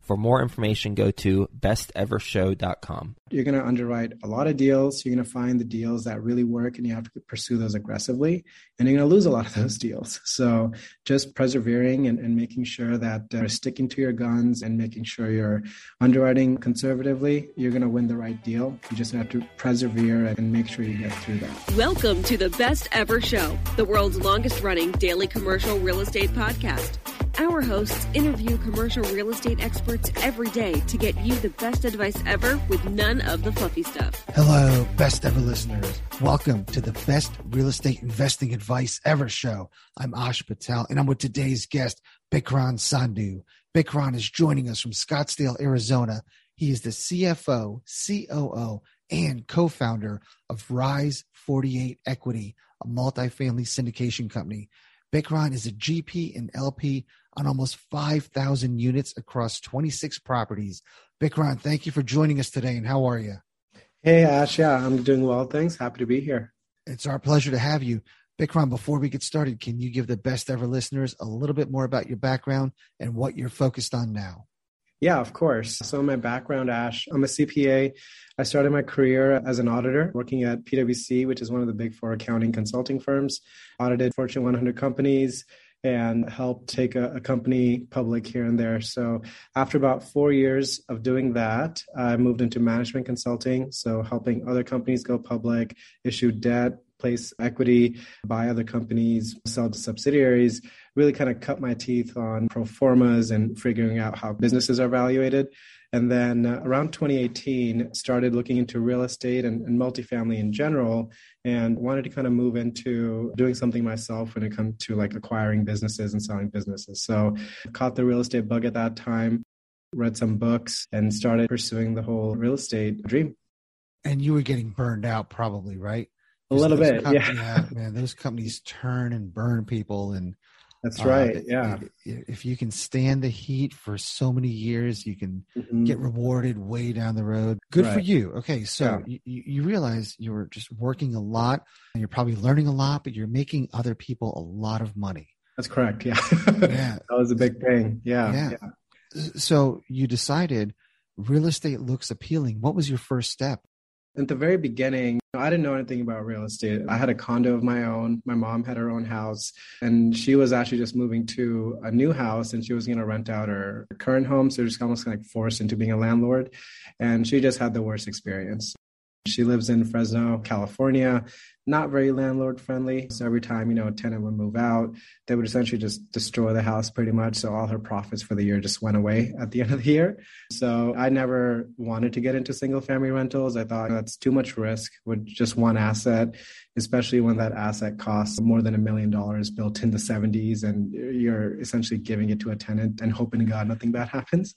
For more information, go to bestevershow.com. You're going to underwrite a lot of deals. You're going to find the deals that really work and you have to pursue those aggressively. And you're going to lose a lot of those deals. So just persevering and, and making sure that uh, sticking to your guns and making sure you're underwriting conservatively, you're going to win the right deal. You just have to persevere and make sure you get through that. Welcome to the Best Ever Show, the world's longest running daily commercial real estate podcast. Our hosts interview commercial real estate experts every day to get you the best advice ever with none of the fluffy stuff. Hello, best ever listeners. Welcome to the best real estate investing advice ever show. I'm Ash Patel and I'm with today's guest, Bikram Sandhu. Bikram is joining us from Scottsdale, Arizona. He is the CFO, COO, and co-founder of Rise 48 Equity, a multifamily syndication company. Bikram is a GP and LP on almost 5,000 units across 26 properties. Bikram, thank you for joining us today. And how are you? Hey, Ash. Yeah, I'm doing well. Thanks. Happy to be here. It's our pleasure to have you. Bikram, before we get started, can you give the best ever listeners a little bit more about your background and what you're focused on now? Yeah, of course. So, my background, Ash, I'm a CPA. I started my career as an auditor working at PwC, which is one of the big four accounting consulting firms, audited Fortune 100 companies, and helped take a, a, company public here and there. So after about four years of doing that, I moved into management consulting. So helping other companies go public, issue debt, place equity, buy other companies, sell to subsidiaries, really kind of cut my teeth on pro formas and figuring out how businesses are evaluated. And then uh, around 2018, started looking into real estate and, and multifamily in general and wanted to kind of move into doing something myself when it comes to like acquiring businesses and selling businesses. So caught the real estate bug at that time, read some books and started pursuing the whole real estate dream. And you were getting burned out probably, right? A little bit, com- yeah. yeah. Man, those companies turn and burn people and that's right. Uh, yeah. If you can stand the heat for so many years, you can mm-hmm. get rewarded way down the road. Good right. for you. Okay. So yeah. you, you realize you're just working a lot and you're probably learning a lot, but you're making other people a lot of money. That's correct. Yeah. yeah. that was a big thing. Yeah. yeah. yeah. So you decided real estate looks appealing. What was your first step? At the very beginning, I didn't know anything about real estate. I had a condo of my own. My mom had her own house, and she was actually just moving to a new house and she was going to rent out her current home. So just almost like forced into being a landlord. And she just had the worst experience. She lives in Fresno, California, not very landlord friendly. So every time, you know, a tenant would move out, they would essentially just destroy the house pretty much. So all her profits for the year just went away at the end of the year. So I never wanted to get into single family rentals. I thought that's too much risk with just one asset, especially when that asset costs more than a million dollars built in the 70s and you're essentially giving it to a tenant and hoping to God nothing bad happens.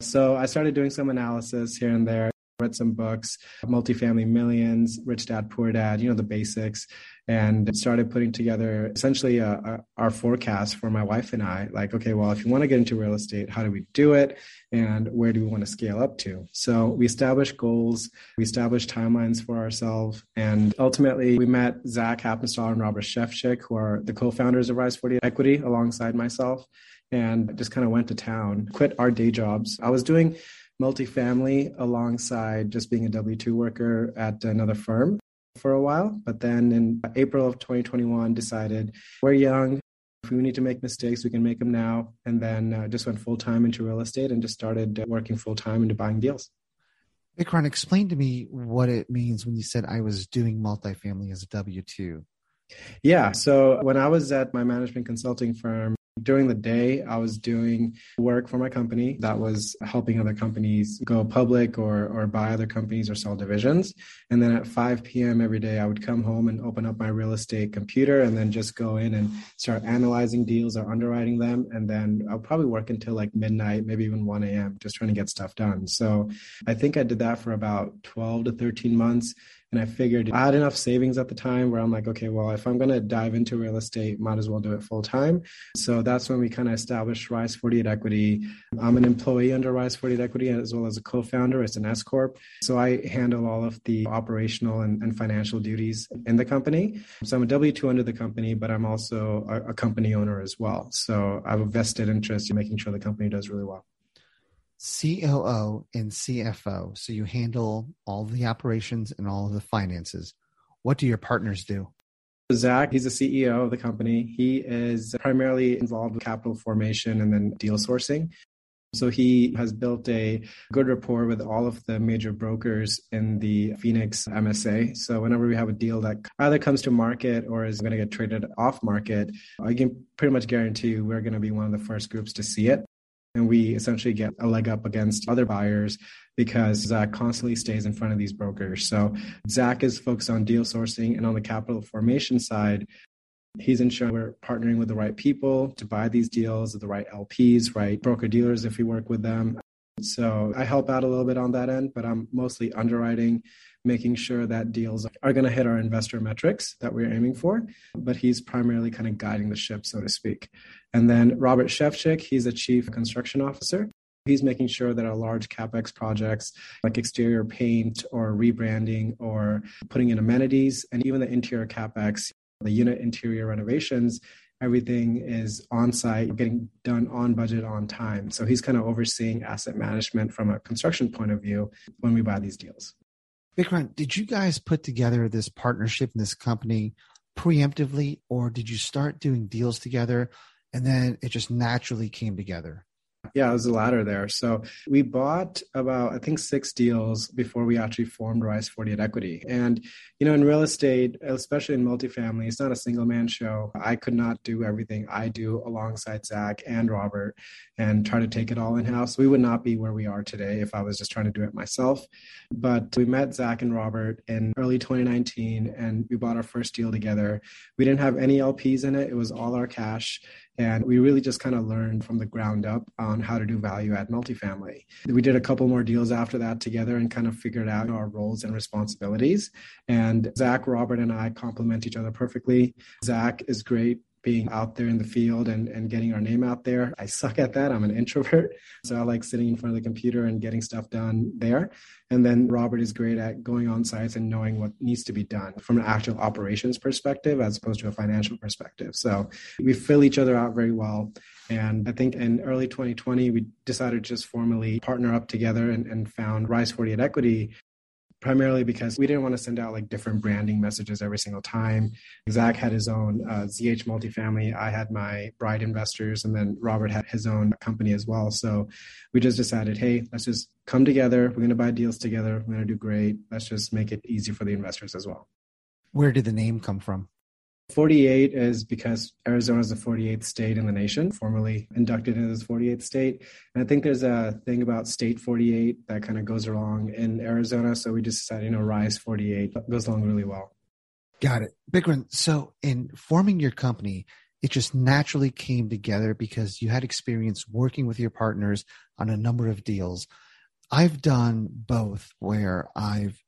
So I started doing some analysis here and there read some books, Multifamily Millions, Rich Dad Poor Dad, you know, the basics, and started putting together essentially a, a, our forecast for my wife and I. Like, okay, well, if you want to get into real estate, how do we do it? And where do we want to scale up to? So we established goals, we established timelines for ourselves, and ultimately we met Zach Haptonstall and Robert Shefchik, who are the co founders of Rise 40 Equity alongside myself. And just kind of went to town, quit our day jobs. I was doing multifamily alongside just being a W 2 worker at another firm for a while. But then in April of 2021, decided we're young. If we need to make mistakes, we can make them now. And then uh, just went full time into real estate and just started working full time into buying deals. Bikram, explain to me what it means when you said I was doing multifamily as a W 2. Yeah. So when I was at my management consulting firm, during the day, I was doing work for my company that was helping other companies go public or, or buy other companies or sell divisions. And then at 5 p.m. every day, I would come home and open up my real estate computer and then just go in and start analyzing deals or underwriting them. And then I'll probably work until like midnight, maybe even 1 a.m., just trying to get stuff done. So I think I did that for about 12 to 13 months. And I figured I had enough savings at the time where I'm like, okay, well, if I'm going to dive into real estate, might as well do it full time. So that's when we kind of established Rise 48 Equity. I'm an employee under Rise 48 Equity as well as a co founder. It's an S Corp. So I handle all of the operational and, and financial duties in the company. So I'm a W 2 under the company, but I'm also a, a company owner as well. So I have a vested interest in making sure the company does really well. COO and CFO. So you handle all the operations and all of the finances. What do your partners do? Zach, he's the CEO of the company. He is primarily involved with capital formation and then deal sourcing. So he has built a good rapport with all of the major brokers in the Phoenix MSA. So whenever we have a deal that either comes to market or is going to get traded off market, I can pretty much guarantee you we're going to be one of the first groups to see it and we essentially get a leg up against other buyers because Zach constantly stays in front of these brokers. So Zach is focused on deal sourcing and on the capital formation side. He's ensuring we're partnering with the right people to buy these deals, the right LPs, right broker dealers if we work with them. So I help out a little bit on that end, but I'm mostly underwriting, making sure that deals are going to hit our investor metrics that we're aiming for. But he's primarily kind of guiding the ship, so to speak. And then Robert Shefchik, he's a chief construction officer. He's making sure that our large capex projects like exterior paint or rebranding or putting in amenities and even the interior capex, the unit interior renovations, everything is on site, getting done on budget, on time. So he's kind of overseeing asset management from a construction point of view when we buy these deals. Bikram, did you guys put together this partnership in this company preemptively, or did you start doing deals together and then it just naturally came together? Yeah, it was the latter there. So we bought about, I think, six deals before we actually formed Rise 48 Equity. And, you know, in real estate, especially in multifamily, it's not a single man show. I could not do everything I do alongside Zach and Robert and try to take it all in house. We would not be where we are today if I was just trying to do it myself. But we met Zach and Robert in early 2019 and we bought our first deal together. We didn't have any LPs in it, it was all our cash. And we really just kind of learned from the ground up on how to do value add multifamily. We did a couple more deals after that together and kind of figured out our roles and responsibilities. And Zach, Robert, and I complement each other perfectly. Zach is great being out there in the field and, and getting our name out there. I suck at that. I'm an introvert. So I like sitting in front of the computer and getting stuff done there. And then Robert is great at going on sites and knowing what needs to be done from an actual operations perspective as opposed to a financial perspective. So we fill each other out very well. And I think in early 2020, we decided to just formally partner up together and, and found Rise 48 Equity primarily because we didn't want to send out like different branding messages every single time. Zach had his own uh, ZH multifamily. I had my Bride Investors, and then Robert had his own company as well. So we just decided, hey, let's just come together. We're going to buy deals together. We're going to do great. Let's just make it easy for the investors as well. Where did the name come from? 48 is because Arizona is the 48th state in the nation, formally inducted into the 48th state. And I think there's a thing about state 48 that kind of goes along in Arizona. So we just decided, you know, Rise 48 goes along really well. Got it. Bikram, so in forming your company, it just naturally came together because you had experience working with your partners on a number of deals. I've done both where I've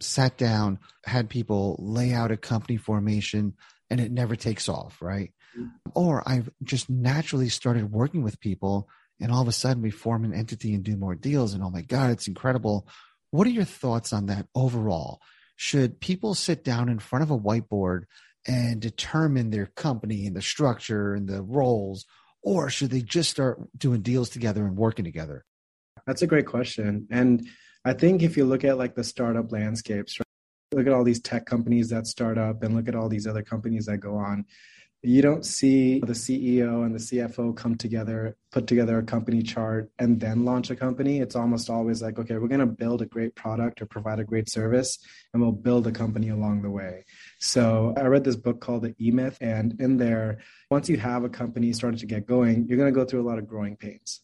sat down, had people lay out a company formation, and it never takes off, right? Mm-hmm. Or I've just naturally started working with people and all of a sudden we form an entity and do more deals and oh my god, it's incredible. What are your thoughts on that overall? Should people sit down in front of a whiteboard and determine their company and the structure and the roles or should they just start doing deals together and working together? That's a great question. And I think if you look at like the startup landscapes, look at all these tech companies that start up and look at all these other companies that go on you don't see the CEO and the CFO come together, put together a company chart, and then launch a company. It's almost always like, okay, we're going to build a great product or provide a great service, and we'll build a company along the way. So I read this book called The E Myth, and in there, once you have a company started to get going, you're going to go through a lot of growing pains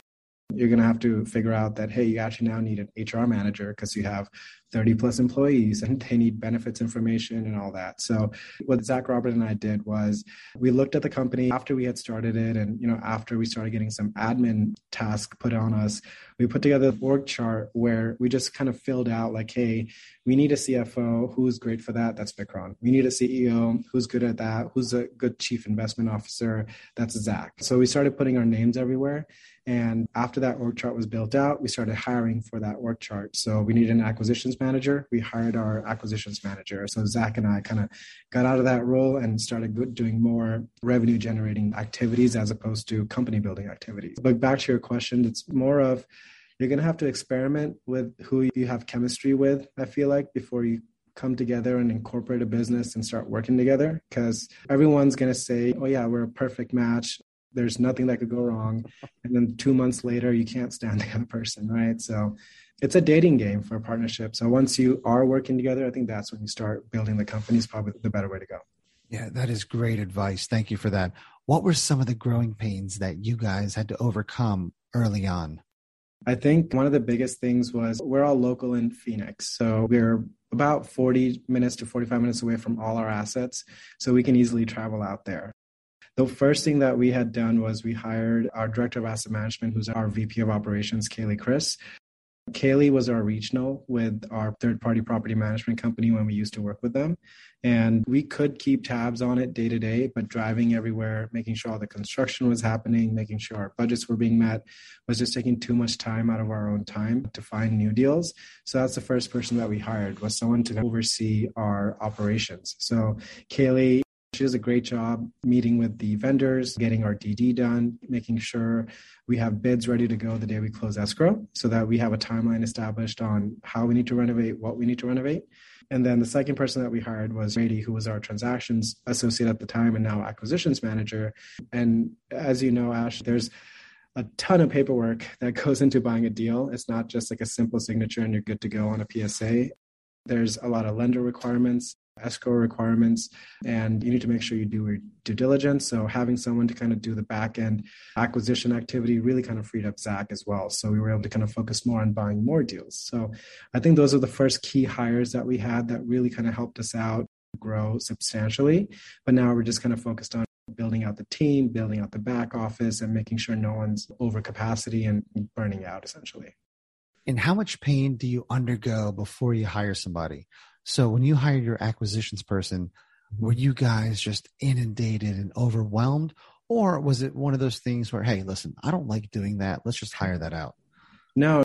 you're going to have to figure out that hey you actually now need an hr manager because you have 30 plus employees and they need benefits information and all that. So what zach robert and i did was we looked at the company after we had started it and you know after we started getting some admin tasks put on us we put together the org chart where we just kind of filled out like hey we need a cfo who's great for that? That's Bikram we need a ceo who's good at that? Who's a good chief investment officer? That's zach. So we started putting our names everywhere and after that org chart was built out, we started hiring for that org chart. So we needed an acquisitions manager. We hired our acquisitions manager. So Zach and I kind of got out of that role and started doing more revenue generating activities as opposed to company building activities. But back to your question, it's more of you're going to have to experiment with who you have chemistry with, I feel like, before you come together and incorporate a business and start working together because everyone's going to say, oh, yeah, we're a perfect match there's nothing that could go wrong. And then two months later you can't stand the other person right? So it's a dating game for a partnership so once you are working together i think that's when you start building the company is probably the better way to go. Yeah that is great advice. Thank you for that. What were some of the growing pains that you guys had to overcome early on? I think one of the biggest things was we're all local in phoenix. So we're about 40 minutes to 45 minutes away from all our assets. So we can easily travel out there the first thing that we had done was we hired our director of asset management, who's our VP of operations, Kaylee Chris. Kaylee was our regional with our third party property management company when we used to work with them. And we could keep tabs on it day to day, but driving everywhere, making sure all the construction was happening, making sure our budgets were being met was just taking too much time out of our own time to find new deals. So that's the first person that we hired was someone to oversee our operations. So Kaylee she does a great job meeting with the vendors, getting our DD done, making sure we have bids ready to go the day we close escrow so that we have a timeline established on how we need to renovate, what we need to renovate. And then the second person that we hired was Brady, who was our transactions associate at the time and now acquisitions manager. And as you know, Ash, there's a ton of paperwork that goes into buying a deal. It's not just like a simple signature and you're good to go on a PSA. There's a lot of lender requirements escrow requirements, and you need to make sure you do your due diligence. So having someone to kind of do the back end acquisition activity really kind of freed up Zach as well. So we were able to kind of focus more on buying more deals. So I think those are the first key hires that we had that really kind of helped us out grow substantially. But now we're just kind of focused on building out the team, building out the back office, and making sure no one's over capacity and burning out essentially. And how much pain do you undergo before you hire somebody? So when you hired your acquisitions person, mm-hmm. were you guys just inundated and overwhelmed? Or was it one of those things where, hey, listen, I don't like doing that. Let's just hire that out? No,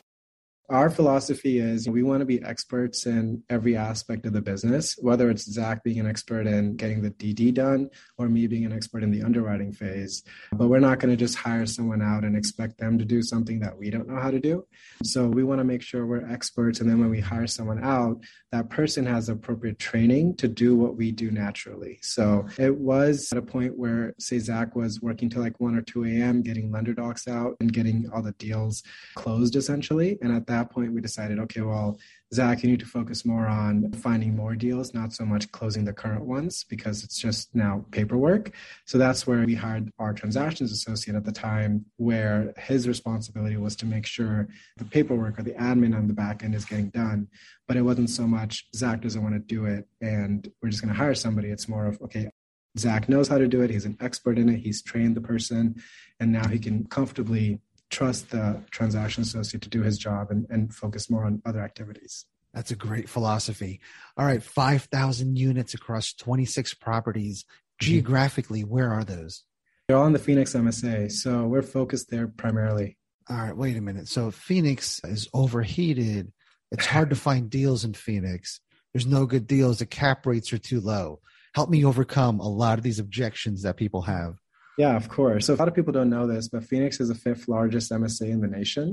Our philosophy is we want to be experts in every aspect of the business, whether it's Zach being an expert in getting the DD done or me being an expert in the underwriting phase. But we're not going to just hire someone out and expect them to do something that we don't know how to do. So we want to make sure we're experts. And then when we hire someone out, that person has appropriate training to do what we do naturally. So it was at a point where, say, Zach was working till like 1 or 2 a.m., getting lender docs out and getting all the deals closed essentially. And at that point, we decided, okay, well, Zach, you need to focus more on finding more deals, not so much closing the current ones because it's just now paperwork. So that's where we hired our transactions associate at the time, where his responsibility was to make sure the paperwork or the admin on the back end is getting done. But it wasn't so much Zach doesn't want to do it and we're just going to hire somebody. It's more of, okay, Zach knows how to do it. He's an expert in it. He's trained the person, and now he can comfortably trust the transaction associate to do his job and, and focus more on other activities. That's a great philosophy. All right, 5,000 units across 26 properties. Mm-hmm. Geographically, where are those? They're all in the Phoenix MSA, so we're focused there primarily. All right, wait a minute. So Phoenix is overheated. It's hard to find deals in Phoenix. There's no good deals. The cap rates are too low. Help me overcome a lot of these objections that people have. Yeah, of course. So a lot of people don't know this, but Phoenix is the fifth largest MSA in the nation.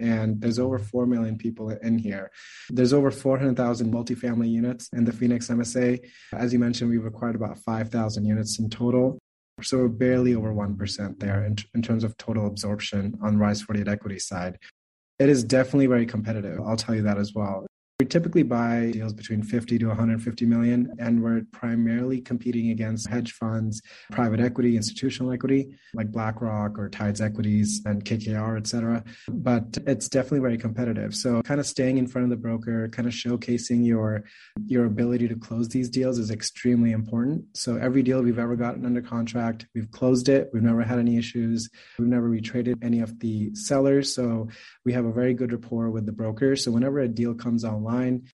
And there's over 4 million people in here. There's over 400,000 multifamily units in the Phoenix MSA. As you mentioned, we've acquired about 5,000 units in total. So we're barely over 1% there in, in terms of total absorption on Rise 48 equity side. It is definitely very competitive. I'll tell you that as well. We typically buy deals between 50 to 150 million, and we're primarily competing against hedge funds, private equity, institutional equity, like BlackRock or Tides Equities and KKR, et cetera. But it's definitely very competitive. So kind of staying in front of the broker, kind of showcasing your your ability to close these deals is extremely important. So every deal we've ever gotten under contract, we've closed it. We've never had any issues. We've never retraded any of the sellers. So we have a very good rapport with the broker. So whenever a deal comes online, online,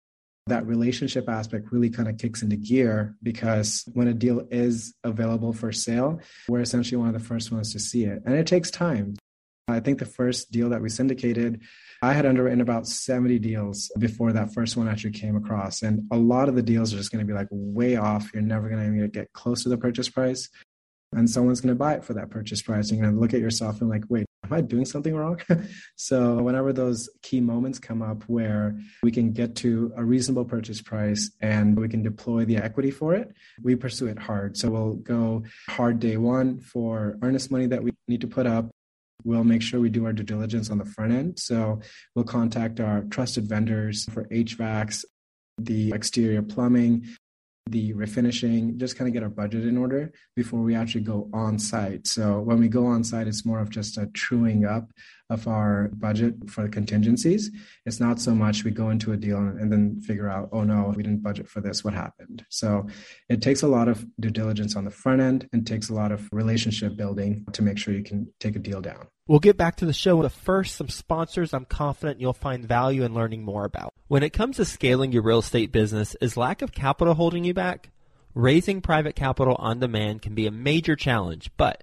that relationship aspect really kind of kicks into gear because when a deal is available for sale, we're essentially one of the first ones to see it. And it takes time. I think the first deal that we syndicated, I had underwritten about 70 deals before that first one actually came across. And a lot of the deals are just going to be like way off. You're never going to get close to the purchase price. And someone's going to buy it for that purchase price. You're going to look at yourself and like, wait, am I doing something wrong? so whenever those key moments come up where we can get to a reasonable purchase price and we can deploy the equity for it, we pursue it hard. So we'll go hard day one for earnest money that we need to put up. We'll make sure we do our due diligence on the front end. So we'll contact our trusted vendors for HVACs, the exterior plumbing, the refinishing, just kind of get our budget in order before we actually go on site. So when we go on site, it's more of just a truing up of our budget for contingencies. It's not so much we go into a deal and, then figure out, oh no, we didn't budget for this. What happened? So it takes a lot of due diligence on the front end and takes a lot of relationship building to make sure you can take a deal down. We'll get back to the show, but first, some sponsors I'm confident you'll find value in learning more about. When it comes to scaling your real estate business, is lack of capital holding you back? Raising private capital on demand can be a major challenge, but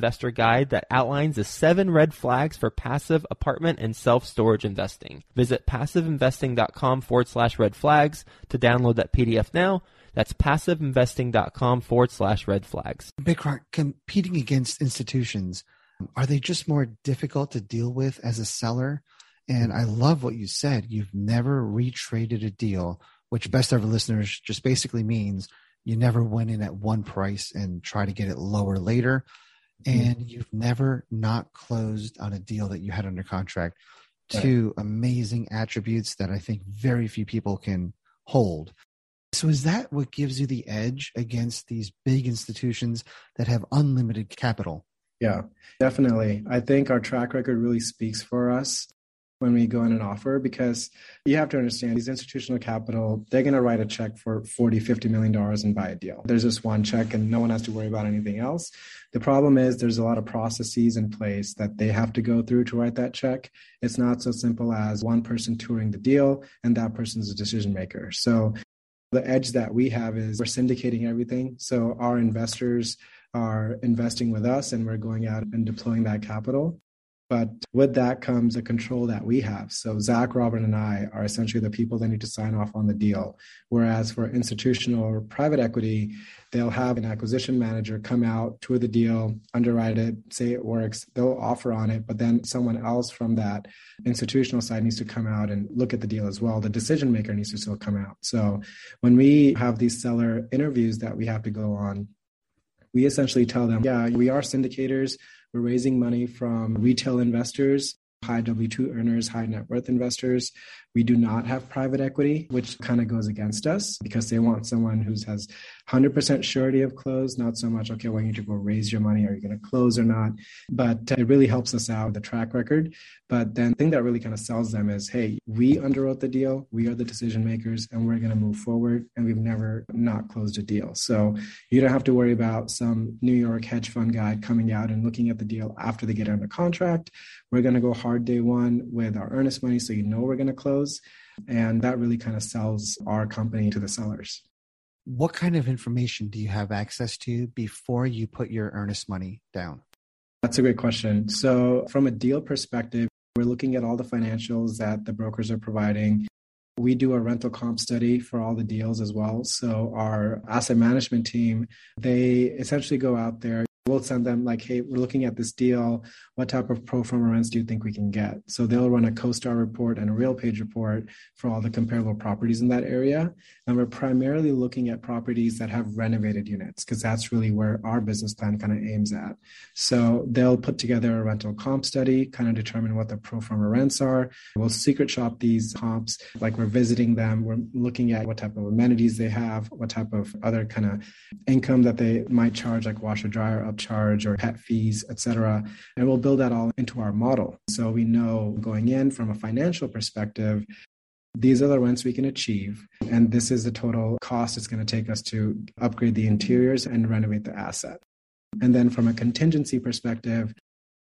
investor guide that outlines the seven red flags for passive apartment and self-storage investing. Visit passiveinvesting.com forward slash red flags to download that PDF now. That's passiveinvesting.com forward slash red flags. Bikram, competing against institutions, are they just more difficult to deal with as a seller? And I love what you said. You've never retraded a deal, which best ever listeners just basically means you never went in at one price and try to get it lower later. And mm-hmm. you've never not closed on a deal that you had under contract. Right. Two amazing attributes that I think very few people can hold. So, is that what gives you the edge against these big institutions that have unlimited capital? Yeah, definitely. I think our track record really speaks for us when we go in an offer because you have to understand these institutional capital they're going to write a check for 40 50 million dollars and buy a deal. There's just one check and no one has to worry about anything else. The problem is there's a lot of processes in place that they have to go through to write that check. It's not so simple as one person touring the deal and that person's a decision maker. So the edge that we have is we're syndicating everything. So our investors are investing with us and we're going out and deploying that capital but with that comes a control that we have. So Zach, Robert, and I are essentially the people that need to sign off on the deal. Whereas for institutional or private equity, they'll have an acquisition manager come out, tour the deal, underwrite it, say it works, they'll offer on it, but then someone else from that institutional side needs to come out and look at the deal as well. The decision maker needs to still come out. So when we have these seller interviews that we have to go on, we essentially tell them, yeah, we are syndicators we're raising money from retail investors, high W 2 earners, high net worth investors. We do not have private equity, which kind of goes against us because they want someone who has 100% surety of close, not so much, okay, well, you to go raise your money. Are you going to close or not? But uh, it really helps us out the track record. But then the thing that really kind of sells them is, hey, we underwrote the deal. We are the decision makers and we're going to move forward. And we've never not closed a deal. So you don't have to worry about some New York hedge fund guy coming out and looking at the deal after they get under contract. We're going to go hard day one with our earnest money. So you know we're going to close and that really kind of sells our company to the sellers. What kind of information do you have access to before you put your earnest money down? That's a great question. So, from a deal perspective, we're looking at all the financials that the brokers are providing. We do a rental comp study for all the deals as well. So, our asset management team, they essentially go out there, we'll send them like, hey, we're looking at this deal. What type of pro forma rents do you think we can get? So they'll run a CoStar report and a RealPage report for all the comparable properties in that area. And we're primarily looking at properties that have renovated units because that's really where our business plan kind of aims at. So they'll put together a rental comp study, kind of determine what the pro forma rents are. We'll secret shop these comps, like we're visiting them. We're looking at what type of amenities they have, what type of other kind of income that they might charge, like washer dryer charge or pet fees, etc. And we'll build that all into our model. So we know going in from a financial perspective, these are the rents we can achieve. And this is the total cost it's going to take us to upgrade the interiors and renovate the asset. And then from a contingency perspective,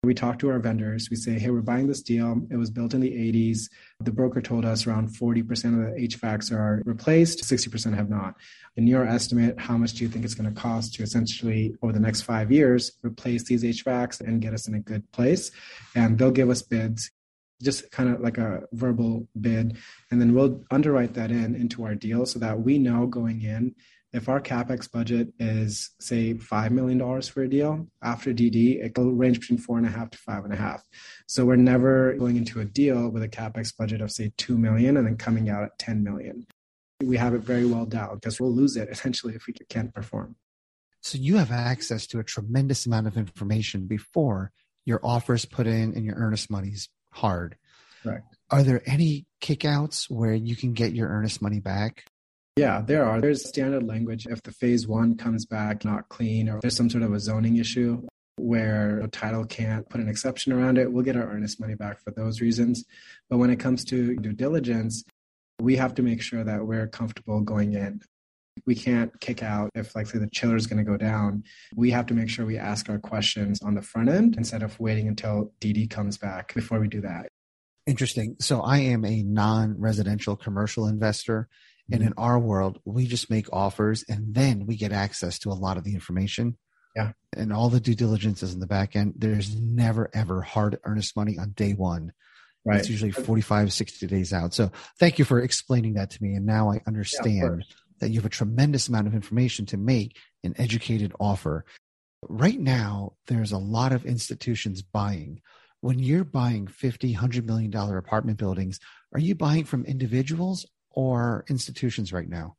we talk to our vendors. We say, hey, we're buying this deal. It was built in the 80s. The broker told us around 40% of the HVACs are replaced, 60% have not. In your estimate, how much do you think it's going to cost to essentially, over the next five years, replace these HVACs and get us in a good place? And they'll give us bids just kind of like a verbal bid and then we'll underwrite that in into our deal so that we know going in if our capex budget is say five million dollars for a deal after dd it will range between four and a half to five and a half. So we're never going into a deal with a capex budget of say two million and then coming out at 10 million. We have it very well down because we'll lose it essentially if we can't perform. So you have access to a tremendous amount of information before your offers put in and your earnest monies hard. Right are there any kickouts where you can get your earnest money back yeah, there are. There's standard language. If the phase one comes back not clean or there's some sort of a zoning issue, where a title can't put an exception around it. We'll get our earnest money back for those reasons. But when it comes to due diligence, we have to make sure that we're comfortable going in. We can't kick out if, like, say, the chiller is going to go down. We have to make sure we ask our questions on the front end instead of waiting until DD comes back before we do that. Interesting. So I am a non-residential commercial investor. And in our world, we just make offers and then we get access to a lot of the information. Yeah. And all the due diligence is in the back end. There's never, ever hard earnest money on day one. Right. It's usually 45, 60 days out. So thank you for explaining that to me. And now I understand Yeah, that you have a tremendous amount of information to make an educated offer. Right now, there's a lot of institutions buying. When you're buying 50, 100 million dollar apartment buildings, are you buying from individuals or institutions right now?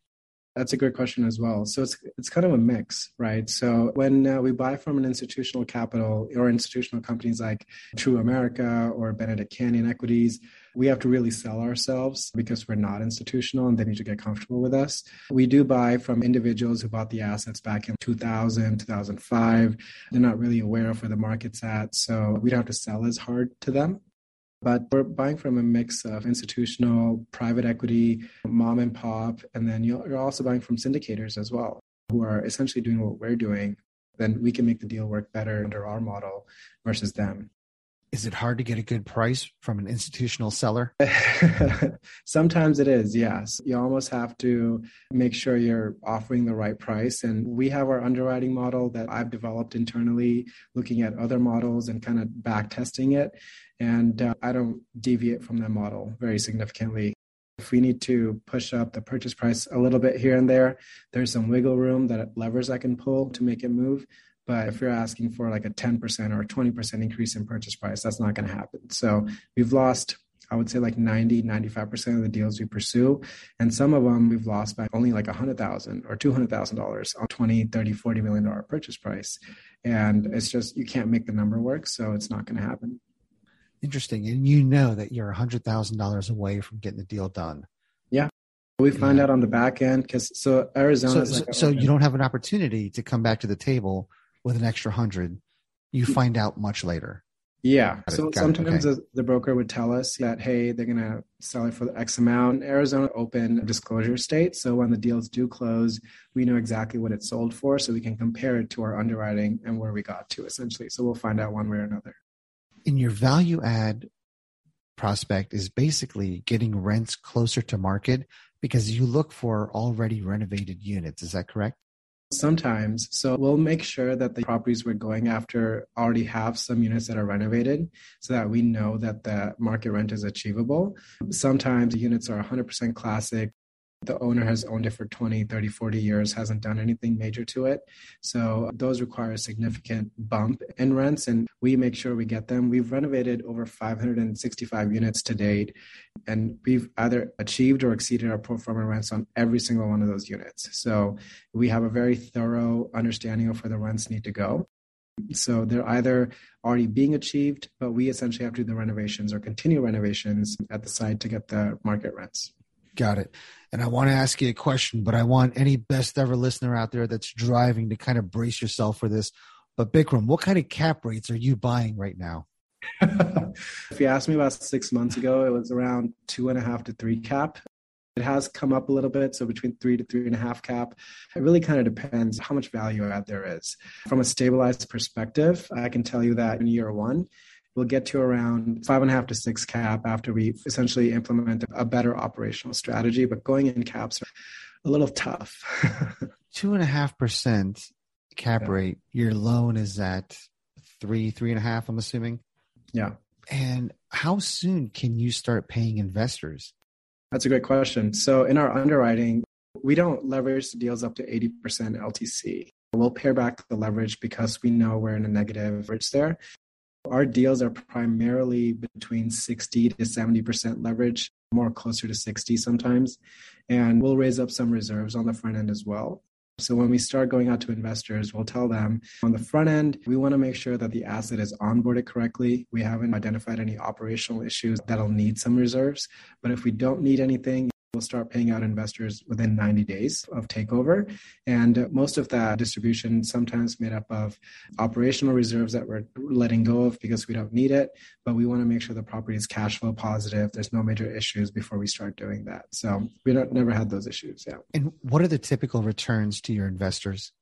That's a great question as well. So it's it's kind of a mix, right? So when uh, we buy from an institutional capital or institutional companies like TruAmerica or Benedict Canyon Equities, we have to really sell ourselves because we're not institutional and they need to get comfortable with us. We do buy from individuals who bought the assets back in 2000, 2005. They're not really aware of where the market's at, so we don't have to sell as hard to them. But we're buying from a mix of institutional, private equity, mom and pop, and then you're also buying from syndicators as well, who are essentially doing what we're doing. Then we can make the deal work better under our model versus them. Is it hard to get a good price from an institutional seller? Sometimes it is, yes. You almost have to make sure you're offering the right price. And we have our underwriting model that I've developed internally, looking at other models and kind of back testing it. And uh, I don't deviate from that model very significantly. If we need to push up the purchase price a little bit here and there, there's some wiggle room that levers I can pull to make it move. But if you're asking for like a 10% or a 20% increase in purchase price, that's not going to happen. So we've lost, I would say like 90, 95% of the deals we pursue. And some of them we've lost by only like 100,000 or $200,000 on 20, 30, 40 million dollar purchase price. And it's just, you can't make the number work. So it's not going to happen. Interesting. And you know that you're $100,000 away from getting the deal done. Yeah. We find Yeah. out on the back end because so Arizona. So, so, so you don't have an opportunity to come back to the table with an extra hundred. You hmm. find out much later. Yeah. Got So it, sometimes the, the broker would tell us that, hey, they're going to sell it for the X amount. Arizona open disclosure state. So when the deals do close, we know exactly what it sold for. So we can compare it to our underwriting and where we got to essentially. So we'll find out one way or another. In your value add prospect is basically getting rents closer to market because you look for already renovated units. Is that correct? Sometimes. So we'll make sure that the properties we're going after already have some units that are renovated so that we know that the market rent is achievable. Sometimes the units are 100% classic. The owner has owned it for 20, 30, 40 years, hasn't done anything major to it. So those require a significant bump in rents, and we make sure we get them. We've renovated over 565 units to date, and we've either achieved or exceeded our pro forma rents on every single one of those units. So we have a very thorough understanding of where the rents need to go. So they're either already being achieved, but we essentially have to do the renovations or continue renovations at the site to get the market rents. Got it. And I want to ask you a question, but I want any best ever listener out there that's driving to kind of brace yourself for this. But Bikram, what kind of cap rates are you buying right now? if you asked me about six months ago, it was around two and a half to three cap. It has come up a little bit, so between three to three and a half cap. It really kind of depends how much value add there is. From a stabilized perspective, I can tell you that in year one, we'll get to around five and a half to six cap after we essentially implement a better operational strategy. But going in caps are a little tough. Two and a half percent cap Yeah. rate. Your loan is at three, three and a half, I'm assuming. yeah. And how soon can you start paying investors? That's a great question. So in our underwriting, we don't leverage the deals up to 80% LTC. We'll pare back the leverage because we know we're in a negative leverage there. Our deals are primarily between 60 to 70% leverage, more closer to 60 sometimes. And we'll raise up some reserves on the front end as well. So when we start going out to investors, we'll tell them on the front end, we want to make sure that the asset is onboarded correctly. We haven't identified any operational issues that'll need some reserves. But if we don't need anything, will start paying out investors within 90 days of takeover. And most of that distribution sometimes made up of operational reserves that we're letting go of because we don't need it, but we want to make sure the property is cash flow positive. There's no major issues before we start doing that. So we don't, never had those issues. Yeah. And what are the typical returns to your investors?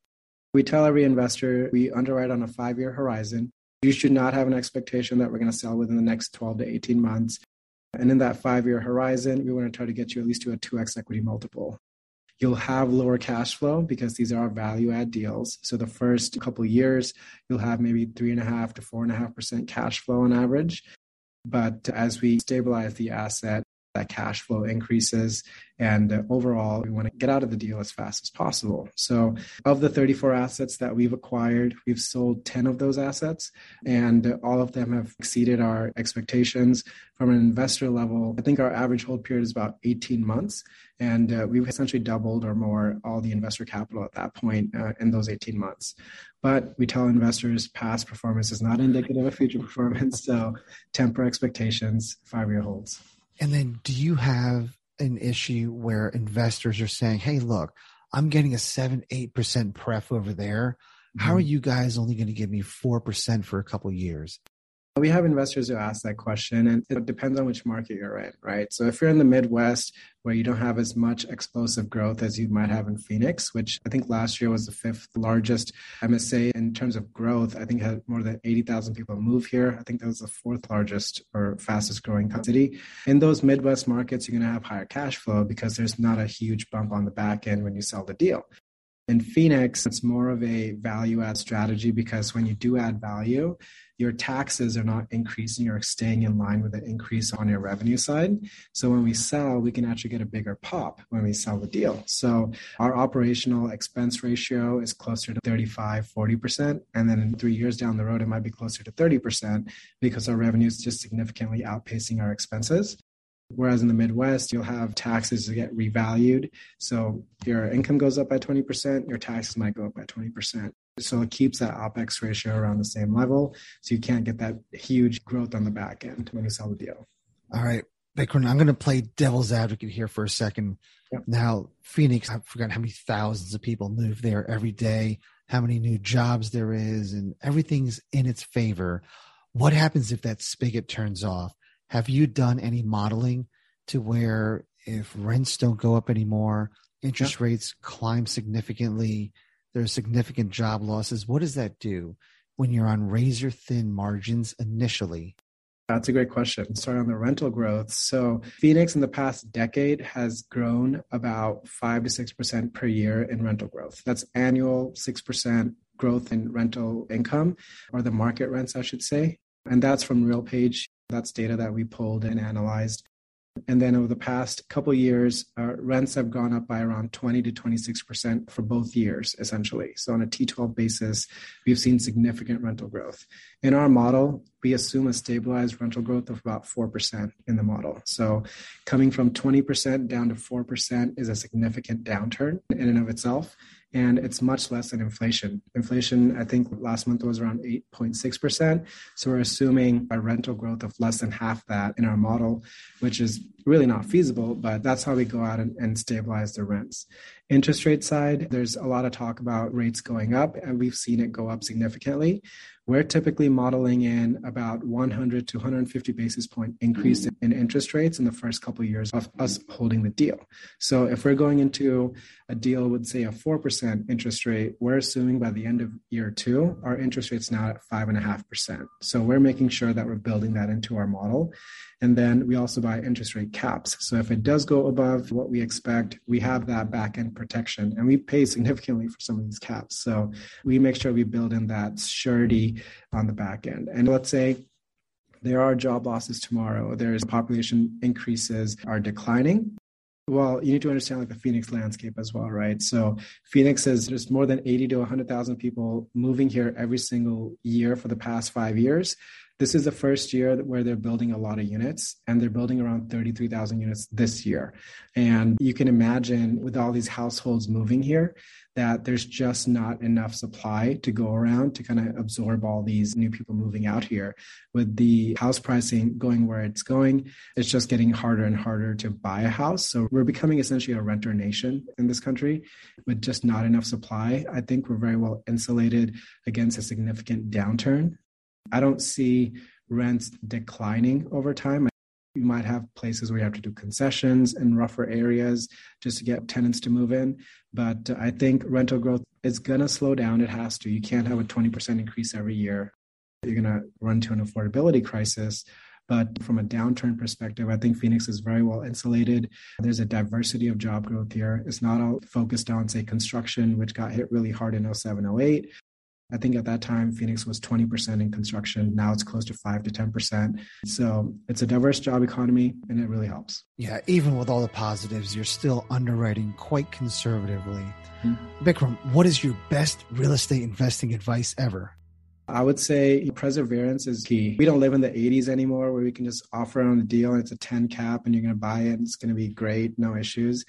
We tell every investor we underwrite on a five year horizon. You should not have an expectation that we're going to sell within the next 12 to 18 months. And in that five year horizon, we want to try to get you at least to a 2x equity multiple. You'll have lower cash flow because these are value add deals. So the first couple years, you'll have maybe three and a half to four and a half percent cash flow on average. But as we stabilize the asset, that cash flow increases. And overall, we want to get out of the deal as fast as possible. So, of the 34 assets that we've acquired, we've sold 10 of those assets, and all of them have exceeded our expectations. From an investor level, I think our average hold period is about 18 months. And uh, we've essentially doubled or more all the investor capital at that point uh, in those 18 months. But we tell investors past performance is not indicative of future performance. So, temper expectations, five year holds. And then do you have an issue where investors are saying, hey, look, I'm getting a seven, eight percent pref over there. How are mm-hmm. you guys only going to give me four percent for a couple years? We have investors who ask that question, and it depends on which market you're in, right? So if you're in the Midwest where you don't have as much explosive growth as you might have in Phoenix, which I think last year was the fifth largest MSA in terms of growth. I think had more than 80,000 people move here. I think that was the fourth largest or fastest growing city. In those Midwest markets, you're going to have higher cash flow because there's not a huge bump on the back end when you sell the deal. In Phoenix, it's more of a value add strategy because when you do add value, your taxes are not increasing or staying in line with the increase on your revenue side. So when we sell, we can actually get a bigger pop when we sell the deal. So our operational expense ratio is closer to 35, 40%. And then in three years down the road, it might be closer to 30% because our revenue is just significantly outpacing our expenses. Whereas in the Midwest, you'll have taxes that get revalued. So your income goes up by 20%, your taxes might go up by 20%. So it keeps that OPEX ratio around the same level. So you can't get that huge growth on the back end when you sell the deal. All right. Bikram, I'm going to play devil's advocate here for a second. Yep. Now, Phoenix, I forgot how many thousands of people move there every day, how many new jobs there is, and everything's in its favor. What happens if that spigot turns off? Have you done any modeling to where if rents don't go up anymore, interest yeah. rates climb significantly, there's significant job losses? What does that do when you're on razor thin margins initially? That's a great question. Start on the rental growth. So, Phoenix in the past decade has grown about 5 to 6% per year in rental growth. That's annual 6% growth in rental income, or the market rents, I should say. And that's from RealPage. That's data that we pulled and analyzed. And then over the past couple years, uh, rents have gone up by around 20 to 26% for both years, essentially. So on a T12 basis, we've seen significant rental growth. In our model, we assume a stabilized rental growth of about 4% in the model. So coming from 20% down to 4% is a significant downturn in and of itself and it's much less than inflation. Inflation, I think last month was around 8.6%. So we're assuming a rental growth of less than half that in our model, which is really not feasible, but that's how we go out and, and stabilize the rents. Interest rate side, there's a lot of talk about rates going up, and we've seen it go up significantly we're typically modeling in about 100 to 150 basis point increase mm-hmm. in interest rates in the first couple of years of us holding the deal. So if we're going into a deal with say a 4% interest rate, we're assuming by the end of year two, our interest rate's now at 5.5%. So we're making sure that we're building that into our model. And then we also buy interest rate caps. So if it does go above what we expect, we have that back end protection and we pay significantly for some of these caps. So we make sure we build in that surety on the back end. And let's say there are job losses tomorrow, there's population increases are declining. Well, you need to understand like the Phoenix landscape as well, right? So Phoenix is there's more than 80 to 100,000 people moving here every single year for the past five years. This is the first year where they're building a lot of units and they're building around 33,000 units this year. And you can imagine with all these households moving here that there's just not enough supply to go around to kind of absorb all these new people moving out here. With the house pricing going where it's going, it's just getting harder and harder to buy a house. So we're becoming essentially a renter nation in this country with just not enough supply. I think we're very well insulated against a significant downturn. I don't see rents declining over time. You might have places where you have to do concessions in rougher areas just to get tenants to move in. But uh, I think rental growth is going to slow down. It has to. You can't have a 20% increase every year. You're going to run to an affordability crisis. But from a downturn perspective, I think Phoenix is very well insulated. There's a diversity of job growth here. It's not all focused on, say, construction, which got hit really hard in 07, 08. I think at that time, Phoenix was 20% in construction. Now it's close to 5 to 10%. So it's a diverse job economy and it really helps. Yeah, even with all the positives, you're still underwriting quite conservatively. Mm-hmm. Bikram, what is your best real estate investing advice ever? I would say perseverance is key. We don't live in the 80s anymore where we can just offer on a deal and it's a 10 cap and you're going to buy it and it's going to be great, no issues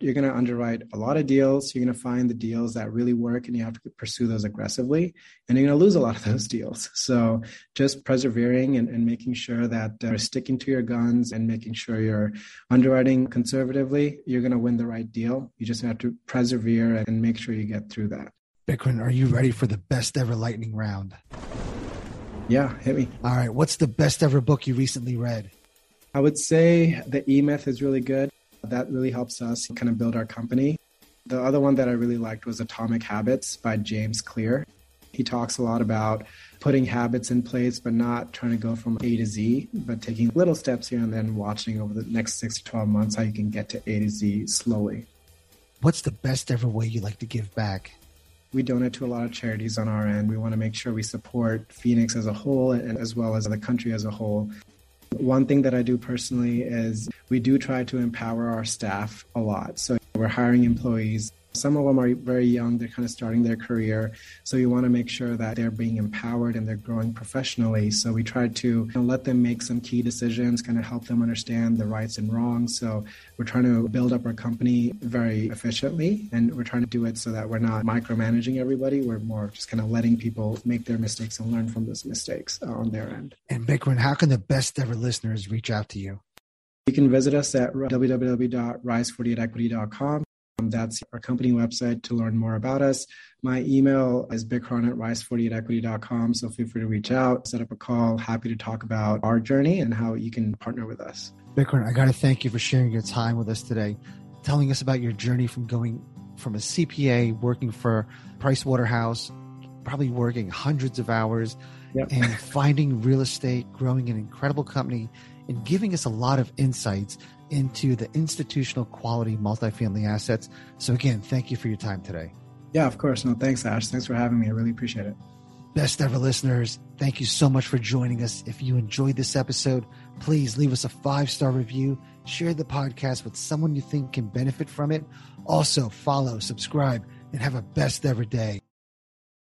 you're going to underwrite a lot of deals. You're going to find the deals that really work and you have to pursue those aggressively. And you're going to lose a lot of those deals. So just persevering and, and making sure that uh, you're sticking to your guns and making sure you're underwriting conservatively, you're going to win the right deal. You just have to persevere and make sure you get through that. Bikram, are you ready for the best ever lightning round? Yeah, hit me. All right. What's the best ever book you recently read? I would say The E Myth is really good. That really helps us kind of build our company. The other one that I really liked was Atomic Habits by James Clear. He talks a lot about putting habits in place, but not trying to go from A to Z, but taking little steps here and then watching over the next six to 12 months how you can get to A to Z slowly. What's the best ever way you like to give back? We donate to a lot of charities on our end. We want to make sure we support Phoenix as a whole and as well as the country as a whole. One thing that I do personally is we do try to empower our staff a lot. So we're hiring employees some of them are very young, they're kind of starting their career. So you want to make sure that they're being empowered and they're growing professionally. So we try to you know, let them make some key decisions, kind of help them understand the rights and wrongs. So we're trying to build up our company very efficiently and we're trying to do it so that we're not micromanaging everybody. We're more just kind of letting people make their mistakes and learn from those mistakes uh, on their end. And Bikram, how can the best ever listeners reach out to you? You can visit us at www.rise48equity.com. That's our company website to learn more about us. My email is bikram at rise48equity.com. So feel free to reach out, set up a call. Happy to talk about our journey and how you can partner with us. Bikram, I got to thank you for sharing your time with us today, telling us about your journey from going from a CPA, working for Price Waterhouse, probably working hundreds of hours, yep. and finding real estate, growing an incredible company, and giving us a lot of insights into the institutional quality multifamily assets. So, again, thank you for your time today. Yeah, of course. No, thanks, Ash. Thanks for having me. I really appreciate it. Best ever listeners, thank you so much for joining us. If you enjoyed this episode, please leave us a five star review, share the podcast with someone you think can benefit from it. Also, follow, subscribe, and have a best ever day.